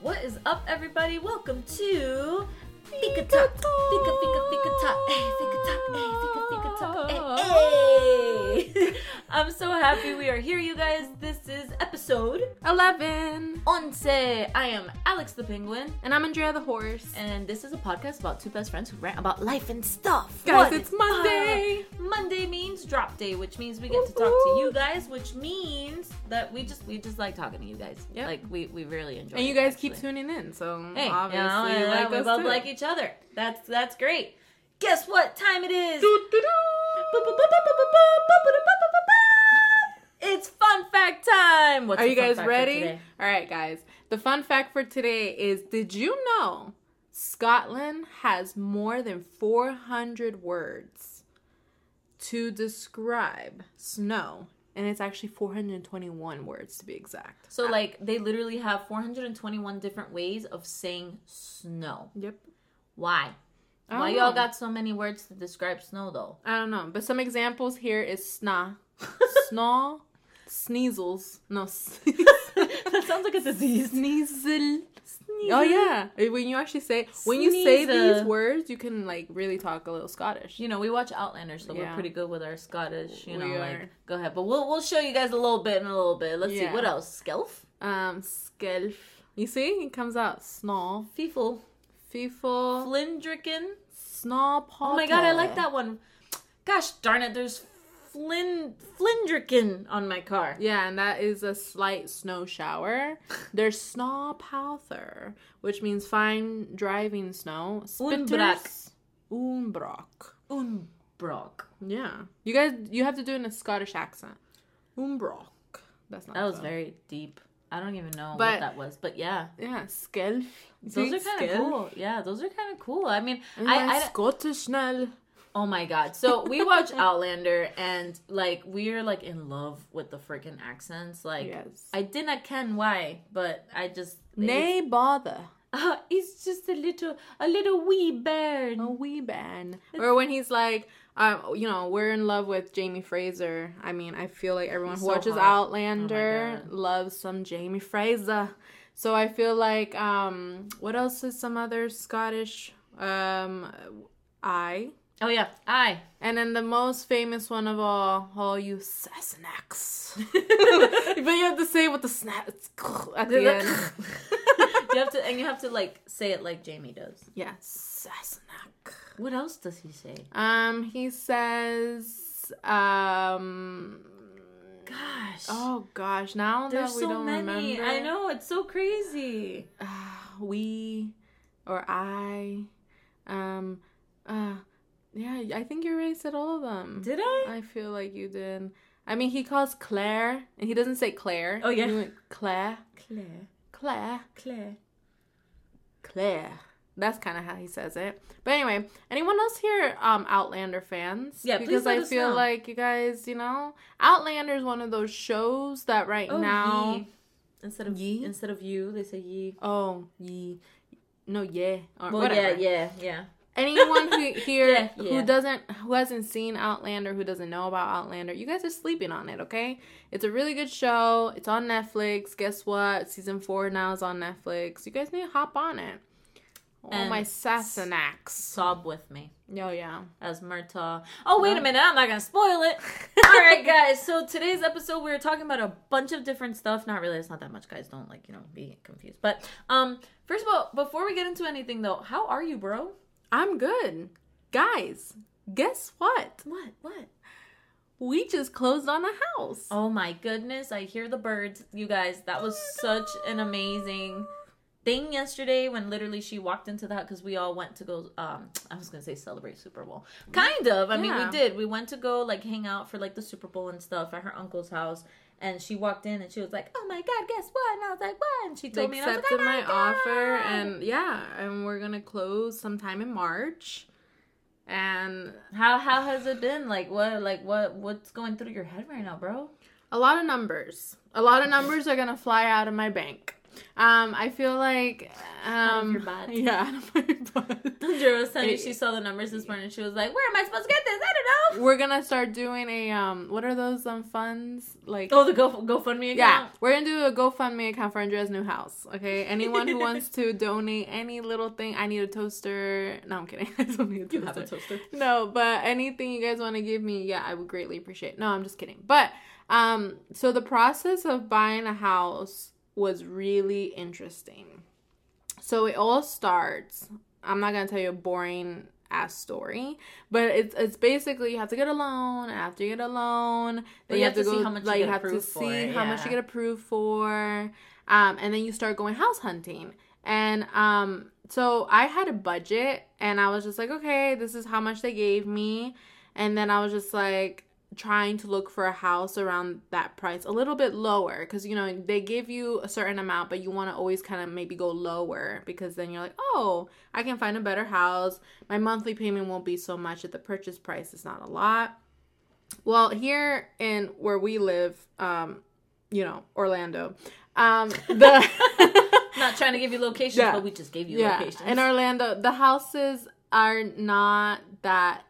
What is up, everybody? Welcome to Fika Talk. Fika, Fika, Fika Talk. Hey, Fika Talk. Hey, Fika, Fika Talk. Hey, hey. I'm so happy we are here, you guys. This is episode 11. Once. I am Alex the Penguin, And I'm Andrea the horse. and this is a podcast about two best friends who rant about life and stuff. Guys, What it's Monday. up? Monday means drop day, which means we get to talk to you guys, which means that we just we just like talking to you guys. Yep. Like we we really enjoy. And you guys keep tuning in, so Hey, obviously you know, yeah, like we both too. like each other. That's that's great. Guess what time it is? It's fun fact time. What's Are you guys ready? All right, guys. The fun fact for today is did you know Scotland has more than 400 words to describe snow? And it's actually 421 words to be exact. So like they literally have 421 different ways of saying snow. Yep. Why? Why don't y'all got so many words to describe snow though? I don't know, but some examples here is sna, snaw, sneezels, no, that sounds like a disease. sneezel. Oh yeah, when you actually say when you say these words, you can like really talk a little Scottish. You know, we watch Outlander, so we're pretty good with our Scottish. You We know, are. like go ahead, but we'll we'll show you guys a little bit in a little bit. Let's see what else. Skelf, Um, skelf. You see, it comes out snaw, Feeful, feeful, Flindricken. snaw. Oh my god, I like that one. Gosh darn it, there's Flin Flindricken on my car. Yeah, and that is a slight snow shower. There's snaw powther, which means fine driving snow. Unbrak. Umbrak. Unbrock. Yeah. You guys, you have to do it in a Scottish accent. Umbrak. That's not That was so. very deep. I don't even know what But- that was, but yeah, Yeah, skelf. those are kind of cool. Yeah, those are kind of cool. I mean, I, I, I Scottish now. Oh my god. So we watch Outlander, and like we're like in love with the freaking accents. Like Yes. I didn't ken why, but I just Nay bother. Uh, it's just a little, a little wee bear. A wee ban. Or when he's like, uh, you know, we're in love with Jamie Fraser. I mean, I feel like everyone He's who so watches hot. Oh Outlander God. loves some Jamie Fraser. So I feel like, um, what else is some other Scottish? Um, I. Oh yeah, I. And then the most famous one of all, oh, you Sassenachs. but you have to say it with the snap at the end. you have to, and you have to like say it like Jamie does. yeah, Sassenach. What else does he say? Um, he says, um, Gosh. oh gosh, now There's that we so don't many. remember, I know it's so crazy. uh, we or I, um, uh, yeah, I think you already said all of them. Did I? I feel like you did. I mean, he calls Claire, and he doesn't say Claire. Oh, yeah. He went Claire, Claire. Claire, Claire. Claire. That's kind of how he says it. But anyway, anyone else here um Outlander fans? Yeah, because I feel know. like you guys, you know, Outlander is one of those shows that right Oh, now. ye. Instead of Ye? instead of you, they say ye. Oh, ye, no, yeah, or Well, whatever. yeah, yeah, yeah. Anyone who here Yeah, yeah. who doesn't who hasn't seen Outlander, who doesn't know about Outlander, you guys are sleeping on it, okay? It's a really good show. It's on Netflix. Guess what? Season four now is on Netflix. You guys need to hop on it. Oh And my Sassenachs. Sob with me Oh yeah. as Murtagh. Oh wait a minute, I'm not gonna spoil it. All right, guys. So today's episode, we were talking about a bunch of different stuff. Not really. It's not that much, guys. Don't like you know be confused. But um, first of all, before we get into anything though, how are you, bro? I'm good. Guys, guess what? What? What? We just closed on a house. Oh my goodness! I hear the birds, you guys. That was such an amazing thing yesterday when literally she walked into the house because we all went to go. Um, I was gonna say celebrate Super Bowl. Kind of. I mean, we did. We went to go like hang out for like the Super Bowl and stuff at her uncle's house. And she walked in and she was like, "Oh my god, guess what?" And I was like, "What?" And she They told me, and I was like, accepted "Oh my my offer and yeah, and we're gonna close sometime in March. And how how has it been? Like what like what what's going through your head right now, bro? a lot of numbers. A lot of numbers are gonna fly out of my bank. Um, I feel like um, Out of your butt. Yeah, out of my butt. Andrea was telling me she saw the numbers this morning. She was like, "Where am I supposed to get this? I don't know." we're gonna start doing a um. What are those um funds like? Oh, the Go GoFundMe account. Yeah, we're gonna do a GoFundMe account for Andrea's new house. Okay, anyone who wants to donate any little thing, I need a toaster. No, I'm kidding. I don't need a toaster. You have a toaster. No, but anything you guys want to give me, yeah, I would greatly appreciate. No, I'm just kidding. But um, so the process of buying a house was really interesting. So it all starts. I'm not gonna tell you a boring ass story, but it's it's basically you have to get a loan. After you get a loan, then Well, you, have, to, see how much you like get you have to see how much you get approved for, um, and then you start going house hunting. And um, so I had a budget, and I was just like, okay, this is how much they gave me, and then I was just like trying to look for a house around that price a little bit lower because you know they give you a certain amount but you want to always kind of maybe go lower because then you're like oh i can find a better house my monthly payment won't be so much at the purchase price is not a lot well here in where we live um you know orlando um the Not trying to give you locations, Yeah. but we just gave you yeah locations. in orlando the houses are not that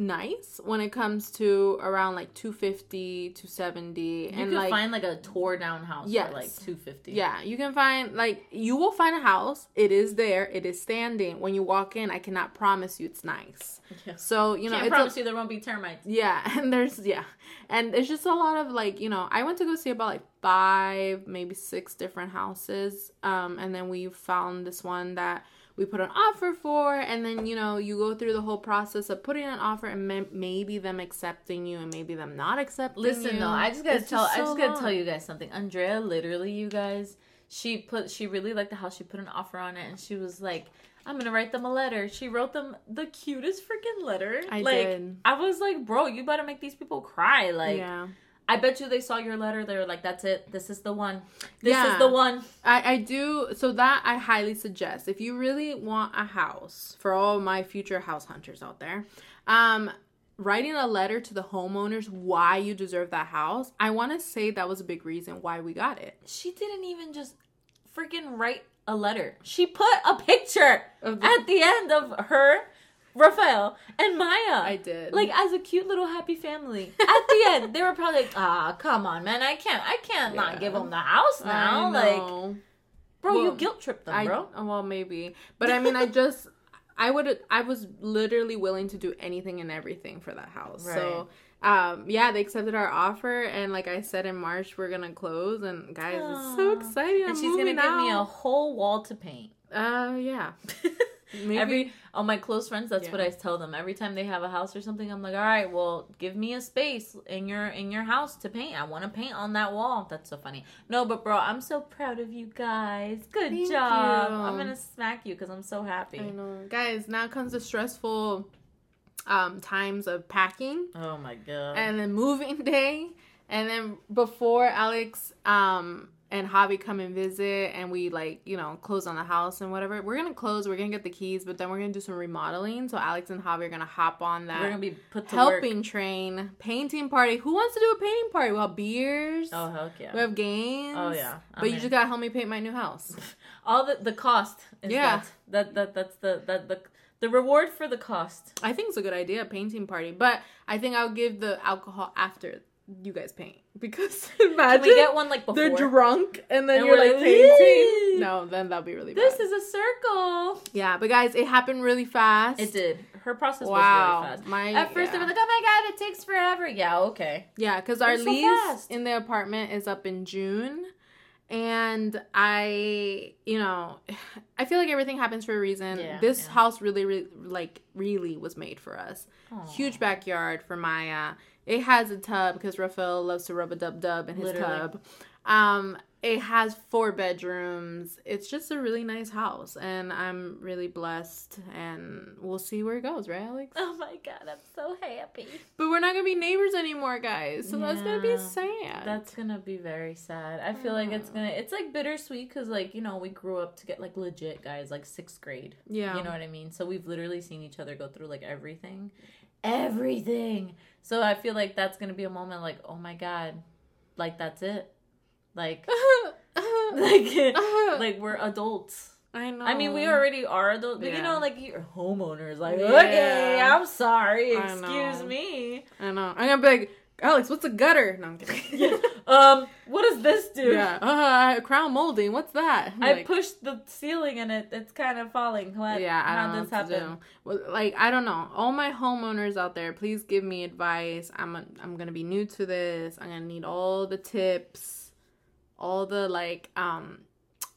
nice when it comes to around like 250 270 you and can like find like a tore down house Yes. for like two fifty. yeah you can find like you will find a house it is there it is standing when you walk in i cannot promise you it's nice Yeah. so you know a- promise you there won't be termites. yeah and there's yeah and it's just a lot of like you know i went to go see about like five maybe six different houses um and then we found this one that we put an offer for and then you know you go through the whole process of putting an offer and may- maybe them accepting you and maybe them not accepting Listen you. though, I just gotta It's tell I so just gotta long. tell you guys something. Andrea literally you guys she put she really liked the house, she put an offer on it and she was like, I'm gonna write them a letter. She wrote them the cutest freaking letter. I like did. I was like, bro, you better make these people cry. Like yeah I bet you they saw your letter, they were like, That's it, this is the one. This Yeah. is the one. I, I do so that I highly suggest if you really want a house for all my future house hunters out there, um, writing a letter to the homeowners why you deserve that house. I want to say that was a big reason why we got it. She didn't even just freaking write a letter. She put a picture the- at the end of her, Rafael, and Maya. I did. Like as a cute little happy family. At the end, they were probably like, "Ah, come on, man! I can't, I can't Yeah. not give them the house now." Like, bro, you guilt tripped them, I bro. well maybe, but I mean I just. I would I was literally willing to do anything and everything for that house. So um yeah, they accepted our offer and like I said in March we're gonna close and guys it's so exciting. and I'm she's gonna moving give me a whole wall to paint. Uh, yeah. Maybe. Every all my close friends, that's Yeah. what I tell them. Every time they have a house or something, I'm like, all right, well, give me a space in your in your house to paint. I want to paint on that wall. That's so funny. No, but bro, I'm so proud of you guys. Good Thank job. you. I'm gonna smack you because I'm so happy. I know, guys. Now comes the stressful um times of packing Oh my god. and then moving day, and then before Alex um and Javi come and visit, and we like you know close on the house and whatever. We're gonna close. We're gonna get the keys, but then we're gonna do some remodeling. So Alex and Javi are gonna hop on that. We're gonna be put to helping work. train painting party. Who wants to do a painting party? We'll have beers. Oh heck yeah. We have games. Oh, yeah. I'm but you just gotta help me paint my new house. All the the cost. Is Yeah. That, that that that's the that the the reward for the cost. I think it's a good idea, a painting party. But I think I'll give the alcohol after you guys paint because Can imagine we get one like before? they're drunk and then And you're like like, painting. No, then that'll be really bad. This bad. is a circle. yeah, but guys, it happened really fast. It did. Her process Wow, was really fast. my At first, they yeah. were like, "Oh my god, it takes forever." Yeah, okay. Yeah, because our so lease fast. in the apartment is up in June. And I, you know, I feel like everything happens for a reason. Yeah, this yeah. house really, really, like, really was made for us. Aw. Huge backyard for Maya. It has a tub because Rafael loves to rub a dub dub in his Literally. tub. Um, it has four bedrooms. It's just a really nice house, and I'm really blessed. And we'll see where it goes, right, Alex? Oh my god, I'm so happy. But we're not gonna be neighbors anymore, guys. So that's gonna be sad. That's gonna be very sad. I feel like it's gonna. It's like bittersweet because, like, you know, we grew up to get like legit guys, like sixth grade. yeah. You know what I mean? So we've literally seen each other go through like everything, everything. So I feel like that's gonna be a moment like, oh my god, like that's it, like, like, like we're adults. I know. I mean, we already are though. But you know, like you're homeowners. Like, Yeah. okay, I'm sorry. I Excuse know. me. I know. I'm gonna be like, Alex, what's a gutter? No, I'm kidding. Um, what does this do? yeah. Uh, crown molding. What's that? I Like, pushed the ceiling and it it's kind of falling. What? yeah, I How don't know this happen? Well, like I don't know. All my homeowners out there, please give me advice. I'm a, I'm gonna be new to this. I'm gonna need all the tips, all the like um,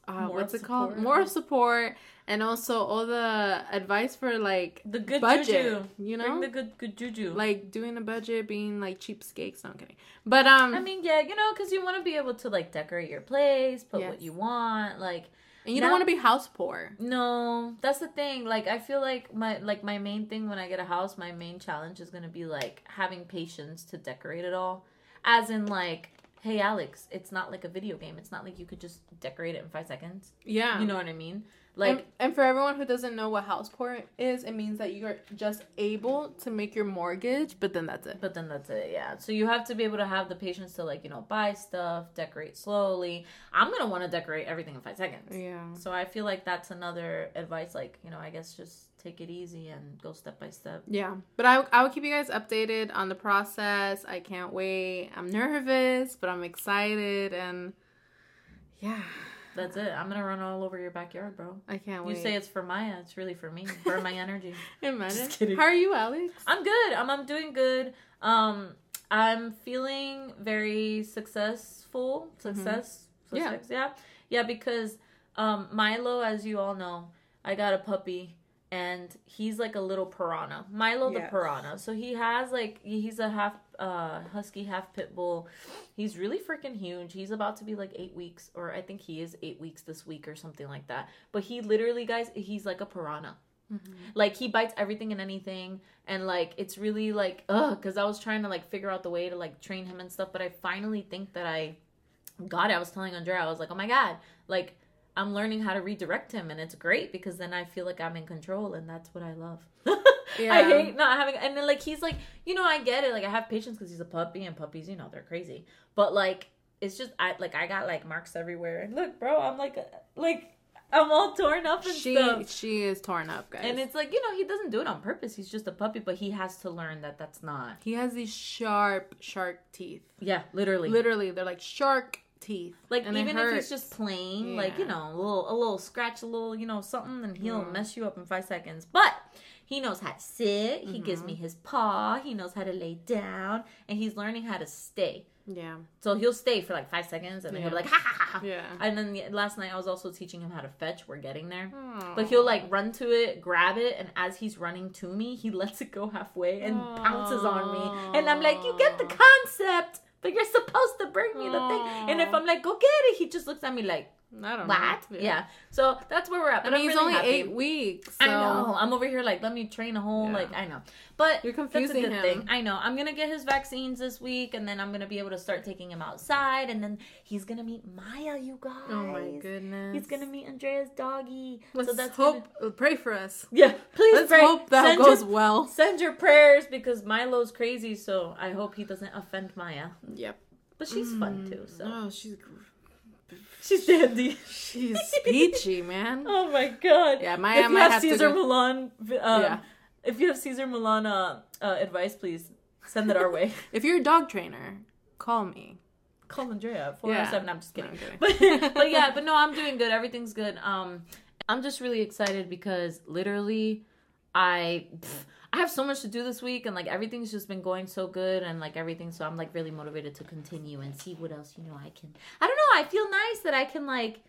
uh, what's it called? More support, and also all the advice for like The good budget. juju. You Bring know, the good good juju. like doing a budget, being like cheapskates. No, I'm kidding. But um, I mean, yeah, you know, because you want to be able to like decorate your place, put what you want, like. and you don't want to be house poor. No, that's the thing. Like I feel like my like my main thing when I get a house, my main challenge is gonna be like having patience to decorate it all. As in like, hey Alex, it's not like a video game. It's not like you could just decorate it in five seconds. Yeah, You know what I mean? Like and, and for everyone who doesn't know what house poor is, it means that you're just able to make your mortgage, but then that's it. but then that's it, yeah. So you have to be able to have the patience to like, you know, buy stuff, decorate slowly. I'm gonna wanna decorate everything in five seconds. Yeah. So I feel like that's another advice, like, you know, I guess just take it easy and go step by step. Yeah, but I I will keep you guys updated on the process. I can't wait. I'm nervous, but I'm excited, and yeah, That's it. I'm gonna run all over your backyard, bro. I can't You say it's for Maya. It's really for me. For my energy. Imagine. Just kidding. How are you, Alex? I'm good. I'm I'm doing good. Um, I'm feeling very successful. Success. Mm-hmm. Yeah. Yeah. Yeah. Because um, Milo, as you all know, I got a puppy. And he's like a little piranha, Milo the Yes. piranha. So he has like he's a half uh husky, half pit bull. He's really freaking huge. He's about to be like eight weeks, or I think he is eight weeks this week or something like that. But he literally, guys, he's like a piranha. Like he bites everything and anything, and like it's really like ugh. Because I was trying to like figure out the way to like train him and stuff, but I finally think that I got it. I was telling Andrea, I was like, oh my god, like I'm learning how to redirect him, and it's great because then I feel like I'm in control, and that's what I love. Yeah. I hate not having, and then like he's like, you know, I get it. Like I have patience because he's a puppy, and puppies, you know, they're crazy. But like, it's just I like I got like marks everywhere, and look, bro, I'm like uh, like I'm all torn up and She stuff. she is torn up, guys. And it's like, you know, he doesn't do it on purpose. He's just a puppy, but he has to learn that that's not. he has these sharp shark teeth. Yeah, literally. Literally, they're like shark teeth. like and even if he's just playing, like, you know, a little a little scratch, a little, you know, something, and he'll Mm. mess you up in five seconds. But he knows how to sit, he gives Mm-hmm. me his paw, he knows how to lay down, and he's learning how to stay. Yeah. So he'll stay for like five seconds and then he'll be like ha ha ha. Yeah. And then the, last night I was also teaching him how to fetch. We're getting there. Aw. But he'll like run to it, grab it, and as he's running to me, he lets it go halfway and pounces on me. And I'm like, You get the concept, but you're supposed to bring me the thing. And if I'm like, Go get it, he just looks at me like, I don't What? know. Yeah. So that's where we're at. I But mean, I'm he's really only happy. eight weeks. So. I know. I'm over here like, let me train a whole Yeah. like I know, but You're confusing good him. thing. I know. I'm gonna get his vaccines this week, and then I'm gonna be able to start taking him outside, and then he's gonna meet Maya. You guys. Oh my goodness. He's gonna meet Andrea's doggy. Let's so that's hope. gonna- uh, Pray for us. Yeah, please Let's pray. hope that send goes Your, well. send your prayers because Milo's crazy, so I hope he doesn't offend Maya. Yep. But she's fun mm. too, so Oh, she's she's dandy. she's peachy, man. Oh my god. Yeah, Maya if you have, Cesar go- Millan, um, Yeah. if you have Cesar Millan uh, uh, advice, please send it our way. If you're a dog trainer, call me. Call Andrea four oh seven. I'm just No, kidding. I'm kidding. But, but yeah, but no, I'm doing good. Everything's good. Um, I'm just really excited because literally, I pff, I have so much to do this week, and like everything's just been going so good, and like everything. So I'm like really motivated to continue and see what else you know I can. I don't know. I feel nice that I can like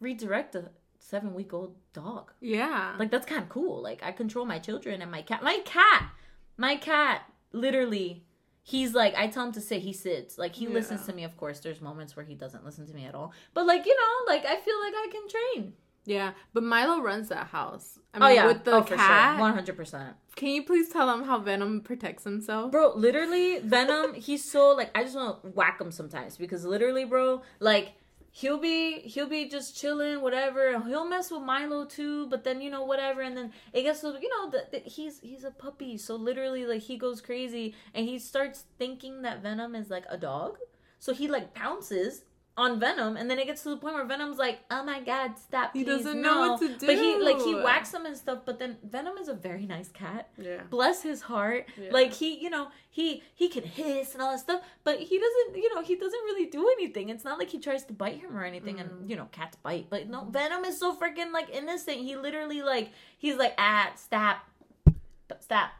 redirect a seven week old dog. Yeah. Like that's kind of cool. Like I control my children and my cat. My cat, my cat, literally, he's like I tell him to sit, he sits. Like he Yeah. listens to me. Of course, there's moments where he doesn't listen to me at all. But like you know, like I feel like I can train. Yeah. But Milo runs that house. I oh mean, yeah, with the oh, for cat. sure, one hundred percent. Can you please tell them how Venom protects himself? Bro, literally, Venom, he's so like I just want to whack him sometimes because literally, bro, like he'll be he'll be just chilling, whatever. He'll mess with Milo too, but then you know whatever, and then it gets to you know that that he's he's a puppy, so literally like he goes crazy and he starts thinking that Venom is like a dog, so he like pounces. On Venom, and then it gets to the point where Venom's like, "Oh my god, stop!" He doesn't know what to do. But he like he whacks him and stuff. But then Venom is a very nice cat. Yeah. Bless his heart. Yeah. Like he, you know, he he can hiss and all that stuff, but he doesn't, you know, he doesn't really do anything. It's not like he tries to bite him or anything. Mm. And you know, cats bite, but no, Venom is so freaking like innocent. He literally like he's like, ah, stop, stop,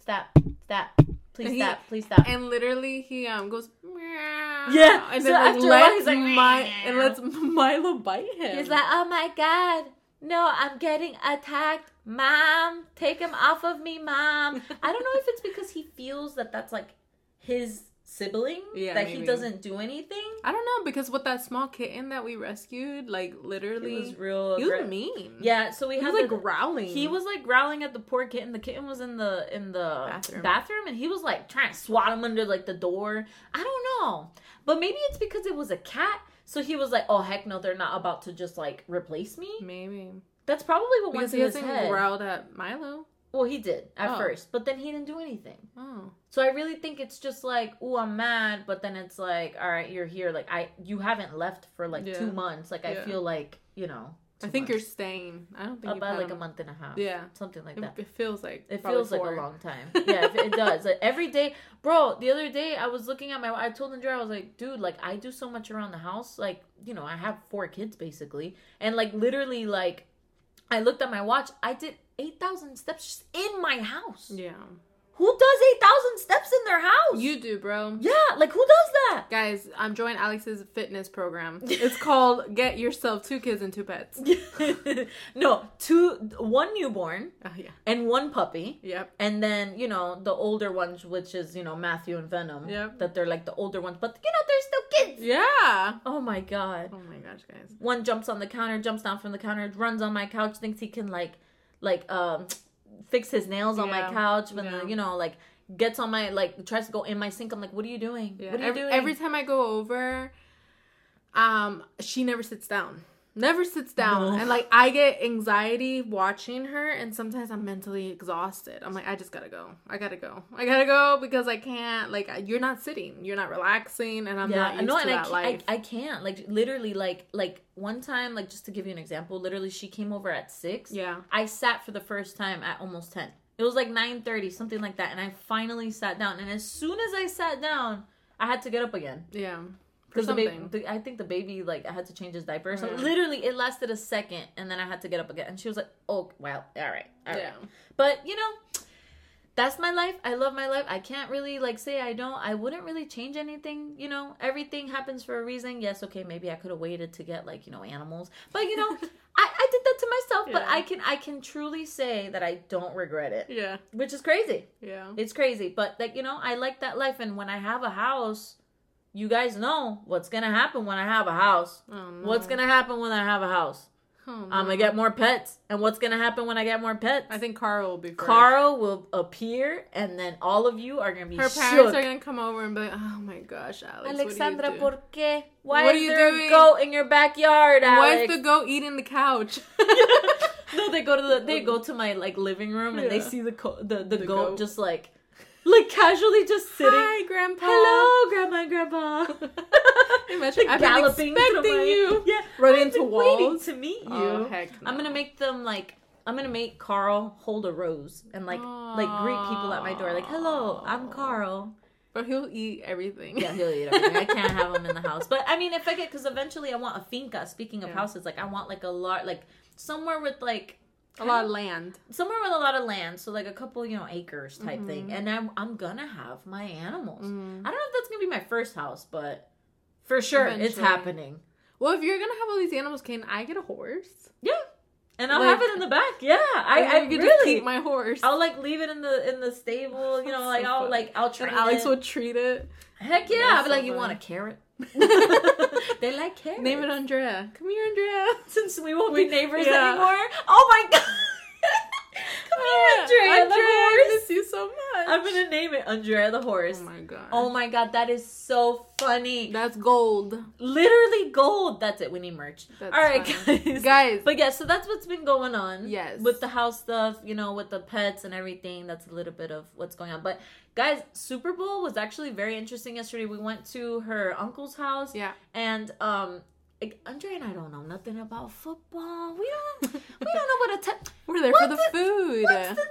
stop, stop, please And he- stop, please stop. And literally, he um goes meow. Yeah, and so then like, after a while, he's like, Mi- and lets Milo bite him. He's like, oh my god, no, I'm getting attacked. Mom, take him off of me, mom. I don't know if it's because he feels that that's like his sibling, Yeah, that he doesn't do anything. I don't know because with that small kitten that we rescued, like literally, was real. he was mean. Yeah, so we he had was like the- growling. He was like growling at the poor kitten. The kitten was in the in the Bathroom. bathroom, and he was like trying to swat him under like the door. I don't know, but maybe it's because it was a cat. So he was like, "Oh heck no, they're not about to just like replace me." maybe That's probably what went he his head. growled at Milo. Well, he did at Oh. first, but then he didn't do anything. Oh, So I really think it's just like, oh, I'm mad, but then it's like, all right, you're here. Like I, you haven't left for like Yeah. two months. Like I feel like you know. I think you're staying. I don't think about like a month and a half. Yeah, something like that. it feels like It feels like a long time. Yeah, it, it does. Like, every day, bro. The other day, I was looking at my. I told Andrea, I was like, dude, like I do so much around the house. Like, you know, I have four kids basically, and like literally, like, I looked at my watch. I did eight thousand steps just in my house. Yeah, Who does eight thousand steps in their house? you do, bro. Yeah, like who does that? Guys, I'm joining Alex's fitness program. It's called Get Yourself Two Kids and Two Pets. no, two, one newborn Oh yeah. and one puppy. Yep. And then, you know, the older ones, which is, you know, Matthew and Venom. Yep. That they're like the older ones, but, you know, they're still kids. Yeah. Oh my God. Oh my gosh, guys. One jumps on the counter, jumps down from the counter, runs on my couch, thinks he can, like, like, um, fix his nails on my couch. when Yeah. then, you know, like, gets on my, like, tries to go in my sink. I'm like, what are you doing? Yeah. What are you every, doing? every time I go over, um, she never sits down. Never sits down. No. And like I get anxiety watching her and sometimes I'm mentally exhausted. I'm like, I just gotta go. I gotta go. I gotta go because I can't like you're not sitting. You're not relaxing and I'm not used no, to and I that can't, life. I, I can't. Like literally, like like one time, like just to give you an example, literally she came over at six. yeah. I sat for the first time at almost ten. It was like nine thirty, something like that, and I finally sat down. And as soon as I sat down, I had to get up again Yeah. Because the baby. I think the baby like I had to change his diaper. So literally, it lasted a second, and then I had to get up again. And she was like, "Oh, well, all right, all right." yeah. But you know, that's my life. I love my life. I can't really like say I don't. I wouldn't really change anything. You know, everything happens for a reason. Yes, okay, maybe I could have waited to get like you know animals, but you know, I, I did that to myself. But I can I can truly say that I don't regret it, Yeah. which is crazy. Yeah. It's crazy, but like you know, I like that life. And when I have a house, you guys know what's gonna happen when I have a house. Oh, no. What's gonna happen when I have a house? Oh, I'm gonna get more pets. And what's gonna happen when I get more pets? I think Carl will be first. Carl will appear, and then all of you are gonna be Her shook. parents are gonna come over and be like, "Oh my gosh, Alex, Alexandra, what do you do? ¿por qué? Why What is are you there doing? a goat in your backyard, And Why is the goat eating the couch?" no, they go to the they go to my like living room and they see the co- the, the, The goat, goat. just like like casually just sitting. Hi, Grandpa. Hello, grandma and grandpa. Imagine Like I've galloping through expecting my- you. Yeah, Run I've into been waiting walls. to meet oh, you. Oh heck! I'm gonna make them like I'm gonna make Carl hold a rose and like like greet people at my door like hello I'm Carl But he'll eat everything. yeah he'll eat everything I can't have him in the house but I mean if I get because eventually I want a finca speaking of Yeah. houses like I want like a lot like somewhere with like a lot of land. somewhere with a lot of land so like a couple you know acres type Mhm. thing and I'm I'm gonna have my animals Mm. I don't know if that's gonna be my first house but for sure it's happening Well, if you're gonna have all these animals, can I get a horse? yeah and I'll Like- have it in the back yeah I, I could really just keep my horse. I'll like leave it in the in the stable, you know, So like I'll funny. like I'll and train Alex it. would treat it. Heck yeah! I'll be like, so you want a carrot? they like carrots. Name it Andrea. Come here, Andrea. since we won't We- be neighbors yeah. anymore. Oh my god! Come here, ah, Andrea. the Andrea, I miss you so much. Much. I'm gonna name it Andrea the horse. Oh my god. Oh my god, that is so funny. That's gold. Literally gold. That's it. We need merch. That's All right, guys. Guys, But yeah, so that's what's been going on. Yes. With the house stuff, you know, with the pets and everything. That's a little bit of what's going on. But guys, Super Bowl was actually very interesting yesterday. We went to her uncle's house. yeah. And um like, Andre and I don't know nothing about football. We don't we don't know what a tou- We're there What's for the, the- food. what's the,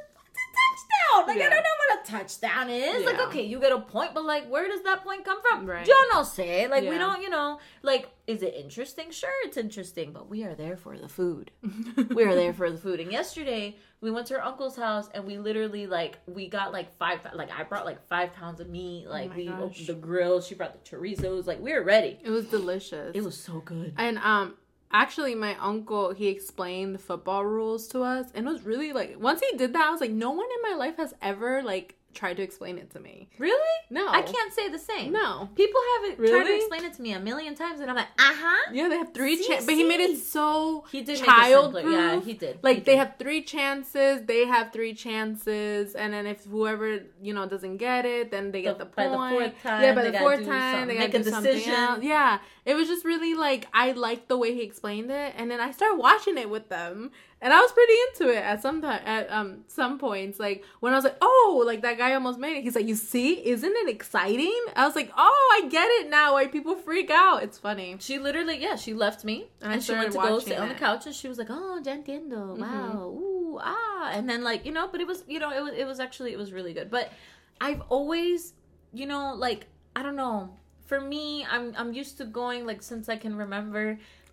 touchdown? Like Yeah. I don't know what a touchdown is. Like okay, you get a point, but like where does that point come from? Right. Yo no say. Like we don't, you know, like is it interesting? Sure, it's interesting, but we are there for the food. we are there for the food. And yesterday we went to her uncle's house and we literally like we got like five like I brought like five pounds of meat. Like Oh we gosh. opened the grill. She brought the chorizos. Like we were ready. It was delicious. It was so good. And um actually my uncle he explained the football rules to us and it was really like once he did that I was like no one in my life has ever like tried to explain it to me. Really? No. I can't say the same. No. People have it tried to explain it to me a million times, and I'm like, uh huh. Yeah, they have three chances, but he made it so He did child. Yeah, he did. Like He they did. have three chances, they have three chances, and then if whoever you know doesn't get it, then they get The- the, by the fourth time, yeah, by they the gotta fourth do time something, they gotta do something decision. else. Yeah, it was just really like I liked the way he explained it, and then I started watching it with them, and I was pretty into it at some time. At um some points, like when I was like, oh, like that guy almost made it. He's like, you see, isn't it exciting? I was like, oh, I get it now. Why people freak out? It's funny. She literally, yeah, she left me And and, she went to go sit on the couch and she was like, "Oh, ya entiendo, wow, ooh, ah," and then like you know, but it was you know, it was it was actually it was really good. But I've always, you know, like I don't know, for me, I'm I'm used to going like since I can remember,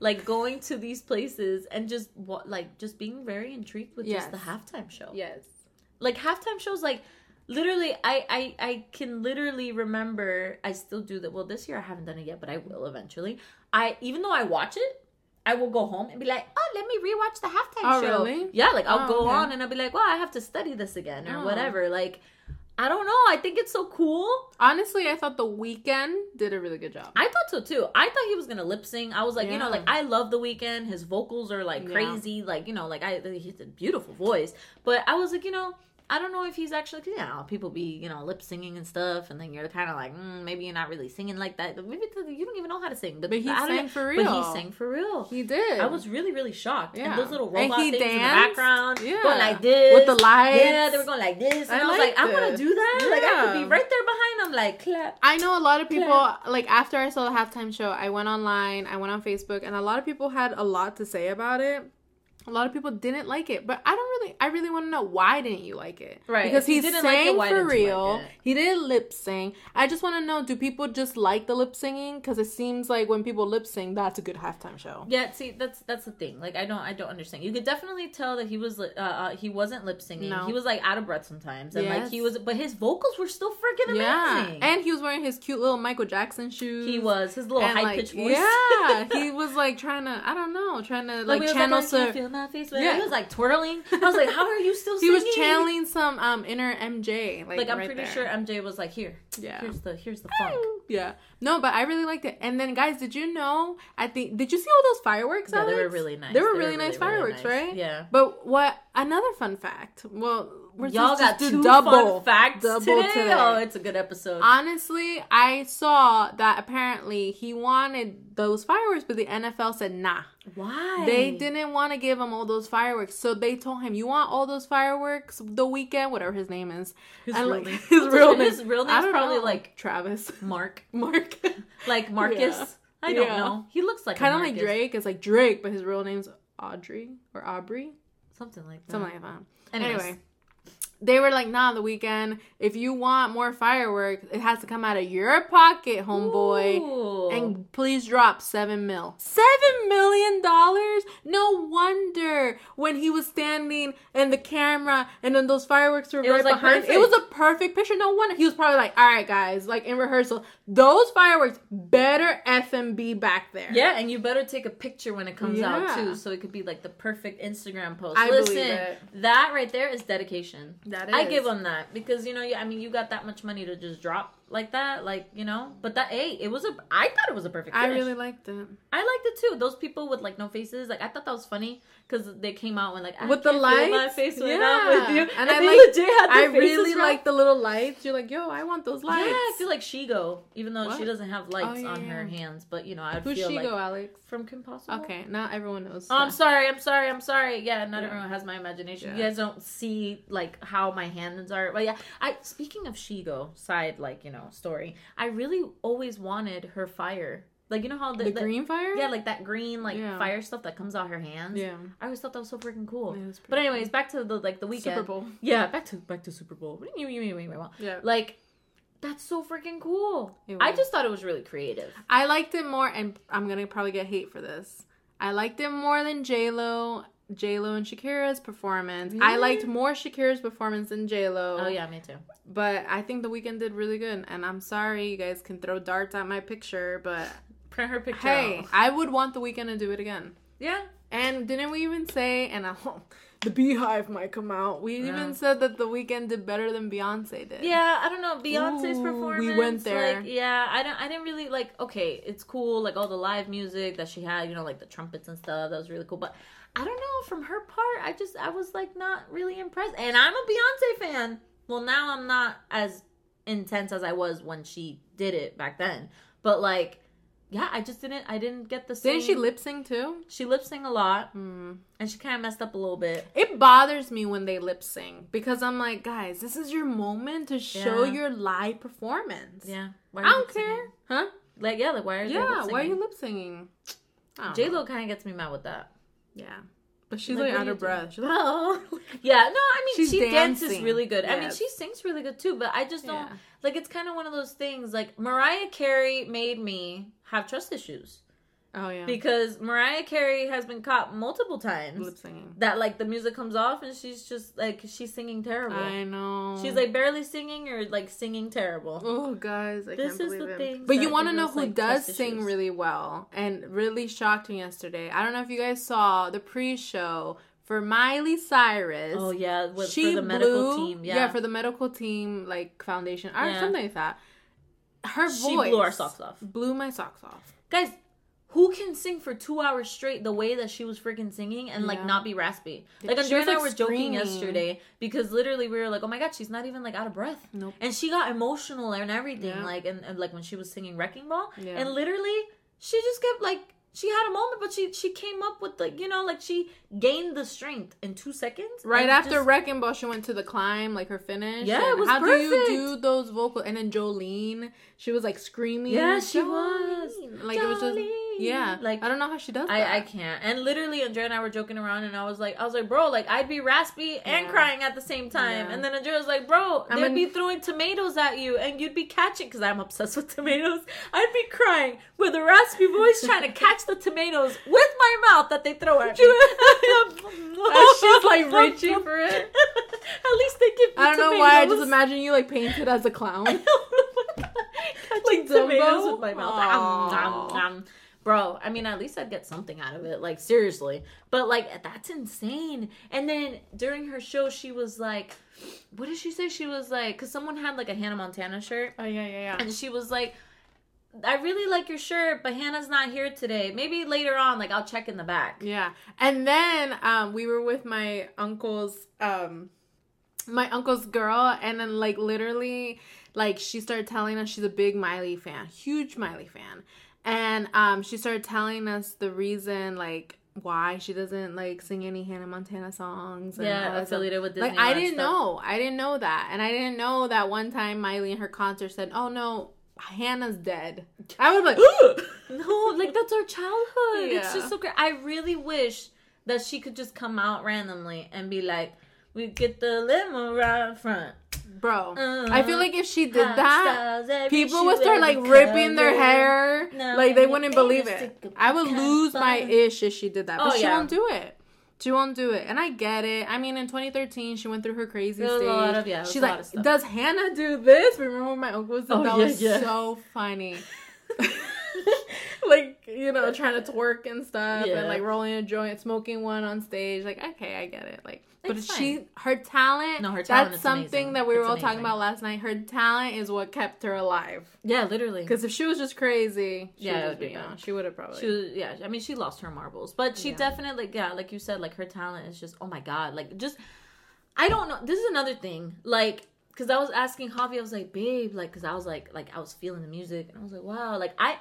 like going to these places and just what like just being very intrigued with just the halftime show. Yes. like halftime shows like literally I, I i can literally remember i still do that well this year i haven't done it yet but i will eventually i even though i watch it i will go home and be like oh let me rewatch the halftime Oh, show really? yeah like i'll Oh, go okay. on and i'll be like well i have to study this again or Oh. whatever like i don't know i think it's so cool Honestly, I thought the Weeknd did a really good job. I thought so too. I thought he was gonna lip sync. I was like, you know, like I love the Weeknd. His vocals are like Yeah. crazy. Like you know, like I he's a beautiful voice. But I was like, you know, I don't know if he's actually. You know, people be you know lip singing and stuff, and then you're kind of like, mm, maybe you're not really singing like that. Maybe you don't even know how to sing. But, But he I sang know. for But real. he sang for real. He did. I was really, really shocked. Yeah. And those little robot things in the background, Yeah. going like this With the lights. Yeah, they were going like this, and I I, was like, I want to do that. Like I could be right there behind them, like clap. I know a lot of people Clap. like after I saw the halftime show, I went online, I went on Facebook, and a lot of people had a lot to say about it. A lot of people didn't like it, but I don't really. I really want to know why didn't you like it? Right. Because he didn't like it, sang for didn't like real. He did lip sync. I just want to know: Do people just like the lip singing? Because it seems like when people lip sync, that's a good halftime show. Yeah, see, that's that's the thing. Like, I don't, I don't understand. You could definitely tell that he was, uh, uh he wasn't lip singing. No. He was like out of breath sometimes, and like he was, but his vocals were still freaking amazing. Yeah, and he was wearing his cute little Michael Jackson shoes. he was his little high like, voice. Yeah, he was like trying to. I don't know, trying to like was channel like, "Can you some. feel my face. But Yeah. He was like twirling. I was like, how are you still He singing? was channeling some um inner MJ. Like, Like I'm right pretty there. sure MJ was like, here, Yeah. here's the here's the funk. Yeah. No, but I really liked it. And then, guys, did you know? I think did you see all those fireworks? Yeah, they were really nice. They were really nice fireworks, nice. right? Yeah. But what? Another fun fact. Well, we're Y'all got two do double fun facts double today. today. Oh, it's a good episode. Honestly, I saw that apparently he wanted those fireworks, but the NFL said nah. Why? They didn't want to give him all those fireworks, so they told him, "You want all those fireworks the Weeknd, whatever his name is." His And, real like, name. His real name. his real I name's probably know. like Travis. Mark. Mark. Like Marcus. Yeah. I don't Yeah. know. He looks like kind of like Drake. It's like Drake, but his real name's Audrey or Aubrey, Something like that. something like that. Anyways. Anyway, they were like, "Nah, the Weeknd. If you want more fireworks, it has to come out of your pocket, homeboy." Ooh. And please drop seven mil. Seven million dollars? No wonder when he was standing in the camera and then those fireworks were It right like, behind. It was a perfect picture. No wonder he was probably like, "All right, guys, like in rehearsal, those fireworks better f and be back there." yeah, and you better take a picture when it comes out too, so it could be like the perfect Instagram post. I Listen, believe it. that right there is dedication. That I give them that because you know, I mean, you got that much money to just drop. like that, like you know. But that hey, it was a. I thought it was a perfect. I really liked it. I liked it too. Those people with like no faces, like I thought that was funny because they came out when like I With the feel my lights? face went Yeah. with you, And and, I like- I really like the little lights. You're like, yo, I want those lights. Yeah, I feel like Shego, even though she doesn't have lights Oh, yeah, on her hands, but you know, I'd Who's feel she like Alex? from Kim Possible. Okay, now everyone knows. Oh, I'm sorry. I'm sorry. I'm sorry. Yeah, not everyone has my imagination. You guys don't see like how my hands are. But yeah, I speaking of Shego, side like you know story. I really always wanted her fire. Like you know how the, the, the- green fire. yeah, like that green like Yeah. fire stuff that comes out her hands. yeah. I always thought that was so freaking cool. Pretty But anyways, back to the like the cool. Weeknd. Super Bowl. Yeah, back to back to Super Bowl. What do you mean? you mean, you mean? Yeah. Like that's so freaking cool. I just thought it was really creative. I liked it more, and I'm gonna probably get hate for this. I liked it more than J Lo, J Lo and Shakira's performance. I liked more Shakira's performance than J Lo. Oh yeah, me too. But I think the Weeknd did really good, and I'm sorry you guys can throw darts at my picture, but Print her picture. hey, out. I would want the Weeknd to do it again. Yeah. And didn't we even say? And I, the Beyhive might come out. We Yeah. even said that the Weeknd did better than Beyonce did. Yeah, I don't know Beyonce's Ooh, we went there. Like, yeah, I don't. I didn't really like. Okay, it's cool. Like all the live music that she had. You know, like the trumpets and stuff. That was really cool. But I don't know. From her part, I just I was like not really impressed. And I'm a Beyonce fan. Well, now I'm not as intense as I was when she did it back then. But like, yeah, I just didn't. I didn't get the. Same, Didn't she lip sync too? She lip sing a lot, Hmm. and she kind of messed up a little bit. It bothers me when they lip sync because I'm like, guys, this is your moment to show Yeah. your live performance. Yeah, I don't care, huh? Like, yeah, like why are Yeah, why are you lip singing? J Lo kind of gets me mad with that. Yeah, but she's Like, like, out of breath. She's like, oh. Yeah, no, I mean She's she dances really good. I mean she sings really good too, but I just don't Yeah. like it's kind of one of those things like Mariah Carey made me have trust issues Oh yeah, because Mariah Carey has been caught multiple times lip singing. that like the music comes off and she's just like she's singing terrible. I know. She's like barely singing or like singing terrible. Oh, guys, I This can't is believe the thing. But you want to know who like, does sing issues. really well and really shocked me yesterday? I don't know if you guys saw the pre-show for Miley Cyrus. Oh yeah, with, she for the medical blew- team. Yeah, for the medical team, like foundation or Yeah. something like that. Her She voice blew our socks off. Blew my socks off. guys. Who can sing for two hours straight the way that she was freaking singing and like Yeah. not be raspy? Like Andrea and I like, were joking yesterday because literally we were like, "Oh my god, she's not even like out of breath." Nope. And she got emotional and everything, Yeah. like and, and like when she was singing "Wrecking Ball," Yeah. and literally she just kept like she had a moment, but she she came up with like you know like she gained the strength in two seconds. Right after just- Wrecking Ball, she went to the climb, like her finish. Yeah, it was How do you do those vocal? And then Jolene, she was like screaming. Yeah, she was. Jolene. Like it was just yeah. Like I don't know how she does that. I, I can't. And literally, Andrea and I were joking around, and I was like, I was like, bro, like I'd be raspy and crying at the same time. Yeah. And then Andrea was like, bro, I'm they'd an- be throwing tomatoes at you, and you'd be catching because I'm obsessed with tomatoes. I'd be crying with a raspy voice trying to catch the tomatoes with my mouth that they throw at you. And she's like reaching for it. at least they give. Me I don't know why. I just imagine you like painted as a clown. like tomatoes with my mouth. Aw. Om, nom, nom. Bro, I mean, at least I'd get something out of it. Like, seriously. But, like, that's insane. And then during her show, she was like, what did she say? She was like, because someone had like a Hannah Montana shirt. Oh yeah, yeah, yeah. And she was like, I really like your shirt, but Hannah's not here today. Maybe later on, like, I'll check in the back. Yeah. And then um we were with my uncle's um my uncle's girl and then like literally like she started telling us she's a big Miley fan, huge Miley fan. And um she started telling us the reason like why she doesn't like sing any Hannah Montana songs and Yeah, affiliated with Disney. Like I didn't stuff. know. I didn't know that. And I didn't know that one time Miley in her concert said, "Oh no, Hannah's dead." I was like, No, like that's our childhood. It's just so great. I really wish that she could just come out randomly and be like, "We get the limo right front." "Bro, Uh, I feel like if she did that, people would start like ripping their hair, No, like they wouldn't believe it. I would lose my ish if she did that, but Oh, she yeah. won't do it. She won't do it, and I get it. I mean, in 2013, she went through her crazy stage. lot of- yeah, was She's a lot like, of stuff. "Does Hannah do this?" Remember when my uncle said Oh, that yeah, was yeah. so funny. like you know, trying to twerk and stuff, Yeah. and like rolling a joint, smoking one on stage. Like, okay, I get it. Like, but It's she, her talent, No, her talent That's is something amazing. that we were It's all talking about last night. Her talent is what kept her alive. Yeah, literally. Because if she was just crazy, she Yeah, would just would be be, you know, she would have probably. She was, yeah, I mean, she lost her marbles, but she Yeah. definitely, yeah, like you said, like her talent is just, oh my god, like just, I don't know. This is another thing, like, because I was asking Javi, I was like, babe, like, because I was like, like I was feeling the music, and I was like, wow, like I,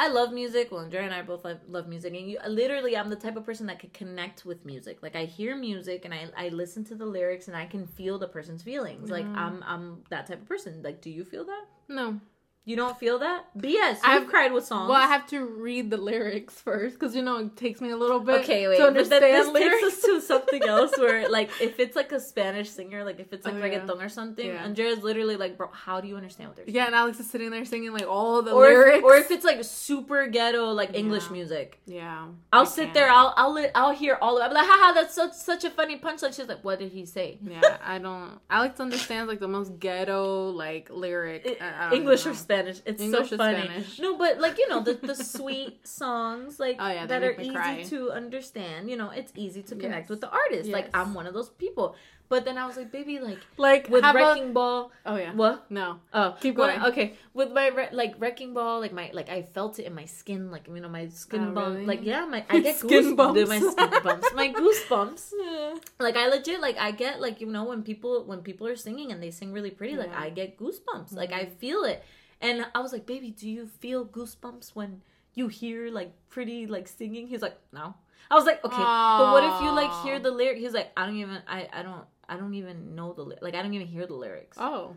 I love music. Well, Andrea and I both love, love music, and you literally, I'm the type of person that could connect with music. Like I hear music and I, I listen to the lyrics and I can feel the person's feelings. Like Mhm. I'm, I'm that type of person. Like, do you feel that? no. You don't feel that? BS. I've- cried with songs. Well, I have to read the lyrics first because you know it takes me a little bit Okay, wait. to understand then this lyrics. takes us to something else where, like, if it's like a Spanish singer, like if it's like Oh, yeah. reggaeton or something, Yeah. Andrea's literally like, bro, how do you understand what they're saying? yeah, and Alex is sitting there singing like all the Or lyrics. if, or if it's like super ghetto, like English Yeah. music, yeah, I'll I sit can't. there, I'll I'll li- I'll hear all of it. I'm like, haha, that's such such a funny punchline. She's like, what did he say? Yeah, I don't. Alex understands like the most ghetto like lyric. I- I don't English know. or Spanish? It's English so funny. Spanish. No, but like you know the the sweet songs like Oh, yeah, that are easy cry. to understand. You know, it's easy to connect Yes. with the artist. Like I'm one of those people. But then I was like, baby, like Like with Wrecking Ball. Oh yeah. What? No. Oh, Keep going. okay, with my re- like Wrecking Ball, like my like I felt it in my skin, like you know my skin Oh, bump. really? Like yeah, my I get Skin goose- bumps. My skin bumps. My goosebumps. Yeah. Like I legit like I get like you know when people when people are singing and they sing really pretty, like I get goosebumps. Like I Mhm. feel it. And I was like, baby, do you feel goosebumps when you hear like pretty like singing? He's like, no. I was like, okay, but what if you like hear the lyric? He's like, I don't even, I, I don't, I don't even know the, ly- like, I don't even hear the lyrics. Oh.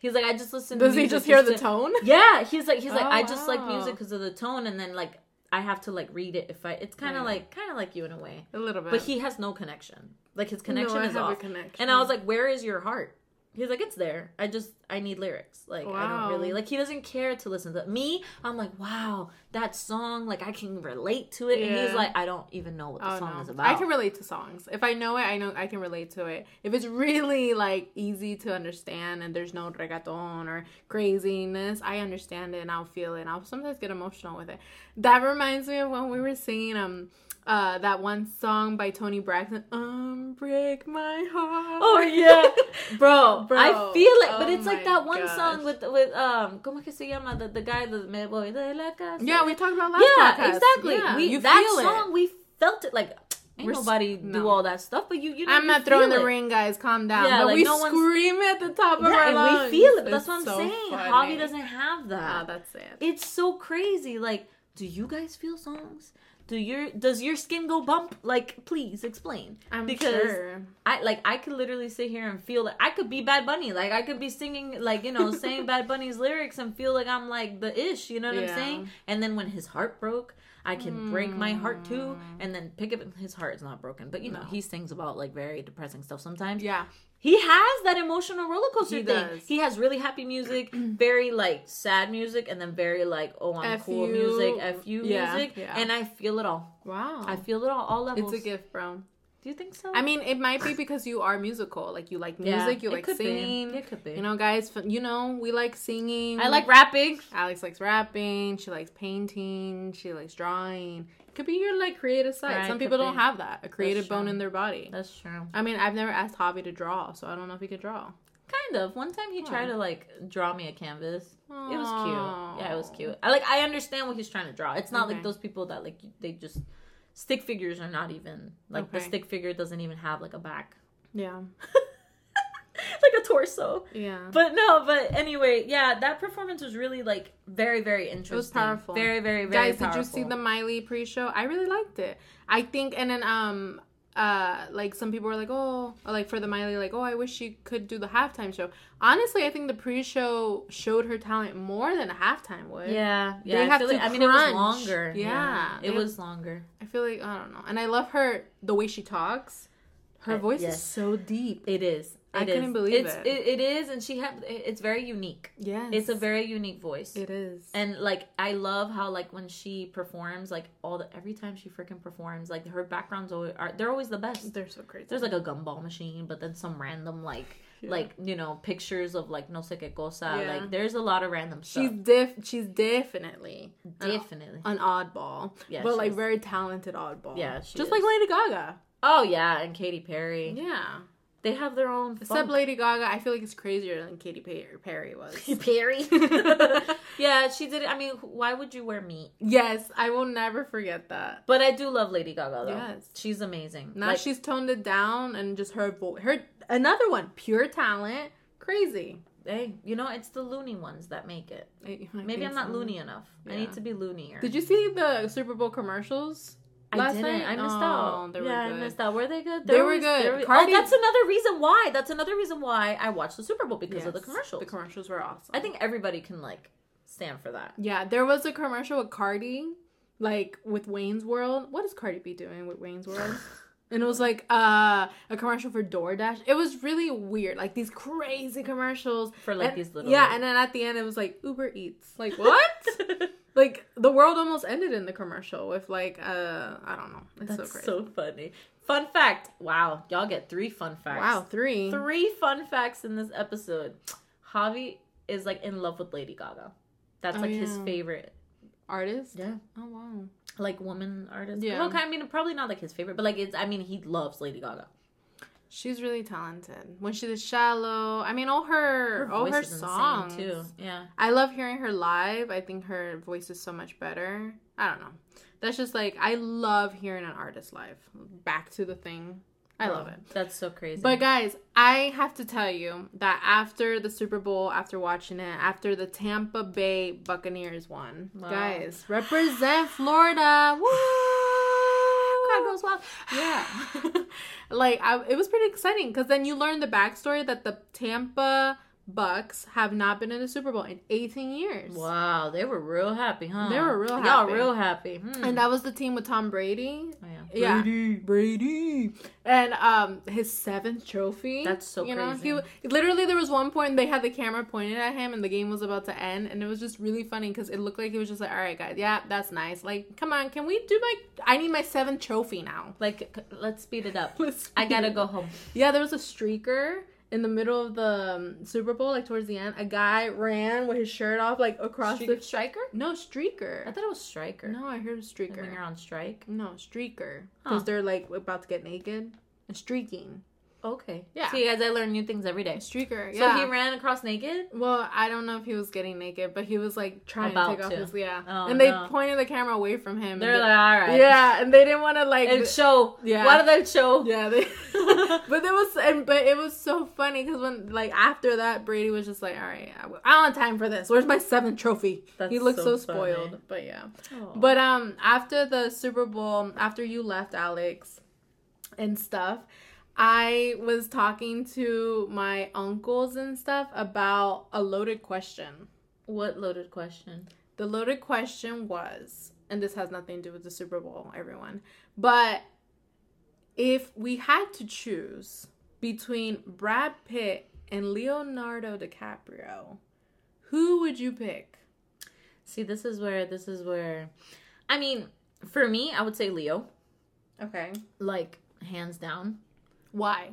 He's like, I just listen. Does he just hear the to-" tone? Yeah, he's like, he's like, Oh, I just like oh, music because of the tone, and then like I have to like read it if I. It's kind of Yeah. like, kind of like you in a way, A little bit. but he has no connection. Like his connection no, I is have off. a connection. And I was like, "Where is your heart?" He's like, "It's there. I just I need lyrics. Like I don't really like. He doesn't care to listen to me. I'm like, wow, that song. Like I can relate to it. And he's like, I don't even know what the Oh song no, is about. I can relate to songs. If I know it, I know I can relate to it. If it's really like easy to understand and there's no reggaeton or craziness, I understand it and I'll feel it. And I'll sometimes get emotional with it. That reminds me of when we were singing um uh that one song by Toni Braxton, "Unbreak My Heart." Oh yeah, bro, Bro, I feel it, but oh it's like that one gosh. song with with um, como que se llama the, the guy the me voy de la casa. yeah, we talked about last yeah, podcast. exactly. Yeah, we you that song it. we felt it like ain't We're nobody do all that stuff, but you you know I'm you not throwing the ring, guys. Calm down. Yeah, but like, we no scream at the top of Yeah, our and lungs. we feel it. That's what I'm so saying. funny. Javi doesn't have that. Ah, that's it. it's so crazy. Like, do you guys feel songs? Do your does your skin go bump? Like, please explain. I'm because sure. I like I could literally sit here and feel like I could be Bad Bunny. Like I could be singing like you know saying Bad Bunny's lyrics and feel like I'm like the ish. You know what I'm saying? And then when his heart broke, I can break my heart too, Mm. and then pick up. His heart is not broken, but you know No. he sings about like very depressing stuff sometimes. Yeah. He has that emotional roller coaster He thing. does. He has really happy music, very like sad music, and then very like oh I'm F cool you. music, f you Yeah, music, yeah. and I feel it all. Wow. I feel it all, all levels. it's a gift, bro. Do you think so? I mean, it might be because you are musical. Like you like Yeah, music, you like be. singing. It could be. You know, guys. You know, we like singing. I like rapping. Alex likes rapping. She likes painting. She likes drawing. Could be your like creative side. Right, Some people don't have that. A creative bone in their body. That's true. I mean, I've never asked Javi to draw, so I don't know if he could draw. Kind of. One time he tried to like draw me a canvas. It was cute. Yeah, it was cute. I like. I understand what he's trying to draw. It's not Okay. like those people that like they just stick figures are not even like the stick figure doesn't even have like a back, Yeah. like a torso. Yeah. But no, but anyway, yeah, that performance was really like very, very interesting. It was powerful. Very, very, very Guys, powerful. did you see the Miley pre-show? I really liked it. I think, and then um, uh, like some people were like, oh, like for the Miley, like, oh, I wish she could do the halftime show. Honestly, I think the pre-show showed her talent more than a halftime would. Yeah, yeah. They I, have feel to like, I mean, it was longer. Yeah. it They- was longer. I feel like I don't know, and I love her the way she talks. Her I- voice yes. is so deep. It is. I It couldn't believe it's, it. It is, and she had. It's very unique. Yes, It's a very unique voice. It is. And like I love how like when she performs, like all the every time she freaking performs, like her backgrounds always are they're always the best. They're so crazy. There's like a gumball machine, but then some random like Yeah. like you know pictures of like no sé qué cosa. Yeah. Like there's a lot of random stuff. she's diff. She's definitely Definitely. an oddball, Yeah, but like very talented oddball. Yeah, just is. like Lady Gaga. Oh yeah, and Katy Perry. Yeah, They have their own. except funk. Lady Gaga, I feel like it's crazier than Katy Perry, Perry was. Perry. yeah, she did it. I mean, why would you wear meat? yes, I will never forget that. But I do love Lady Gaga though. Yes. she's amazing. Now Like, she's toned it down and just her voice. Her another one, pure talent, crazy. hey, you know, it's the loony ones that make it. I- I Maybe I'm not so. loony enough. I need to be loonier. Did you see the Super Bowl commercials? I last didn't. night? I missed Oh, out. they were yeah, good. I missed out. Were they good? They They're were good. they're oh, Cardi- Oh, that's another reason why. That's another reason why I watched the Super Bowl because of the commercials. The commercials were awesome. I think everybody can like stand for that. Yeah, there was a commercial with Cardi, like with Wayne's World. What is Cardi B doing with Wayne's World? And it was like uh, a commercial for DoorDash. It was really weird, like these crazy commercials For like And- these little Yeah, and then at the end it was like Uber Eats. Like what? like the world almost ended in the commercial with like uh, I don't know. It's That's so crazy. so funny. Fun fact. Wow, y'all get three fun facts. wow, three. Three fun facts in this episode. Javi is like in love with Lady Gaga. That's Oh, like his favorite. Artist. Yeah. Oh wow. Like woman artist. Yeah. Well, I mean, probably not like his favorite, but like it's. I mean, he loves Lady Gaga. She's really talented. When she did Shallow, I mean, all her, all voice her is songs too. Yeah. I love hearing her live. I think her voice is so much better. I don't know. That's just like I love hearing an artist live. Back to the thing. I love it. That's so crazy. But guys, I have to tell you that after the Super Bowl, after watching it, after the Tampa Bay Buccaneers won, Wow. guys, represent Florida. Woo! Crowd goes wild. Yeah. like I, it was pretty exciting because then you learn the backstory that the Tampa Bucks have not been in the Super Bowl in 18 years. Wow, they were real happy, huh? They were real happy. Y'all happy. real happy. Hmm. And that was the team with Tom Brady. Oh, yeah. Yeah. Brady. Brady. And um his seventh trophy. That's so you know, crazy. he literally there was one point they had the camera pointed at him and the game was about to end and it was just really funny because it looked like he was just like, All right guys, yeah, that's nice. Like, come on, can we do my I need my seventh trophy now. Like, c- let's speed it up. Let's I gotta speed go home. Yeah, there was a streaker in the middle of the um, Super Bowl, like towards the end. A guy ran with his shirt off, like across Streak- the. striker? No, streaker. I thought it was striker. No, I heard Like streaker. When you're on strike. No, streaker. Huh. Because they're like about to get naked. And streaking. Okay. Yeah. See, guys, I learn new things every day. Streaker. So Yeah. he ran across naked. well, I don't know if he was getting naked, but he was like trying About to take off his yeah. Oh, and they no. pointed the camera away from him. They're they- like, all right. yeah, and they didn't want to like. And show. Yeah. What did they show? yeah, they, but there was, and but it was so funny because when like after that, Brady was just like, "All right, I, I don't have time for this. Where's my seventh trophy?" That's he looked so, so funny. spoiled, but yeah. Oh. But um, after the Super Bowl, after you left, Alex, and stuff, I was talking to my uncles and stuff about a loaded question. what loaded question? The loaded question was, and this has nothing to do with the Super Bowl, everyone, but if we had to choose between Brad Pitt and Leonardo DiCaprio, who would you pick? See, this is where this is where, I mean, for me, I would say Leo, Okay. like hands down. Why?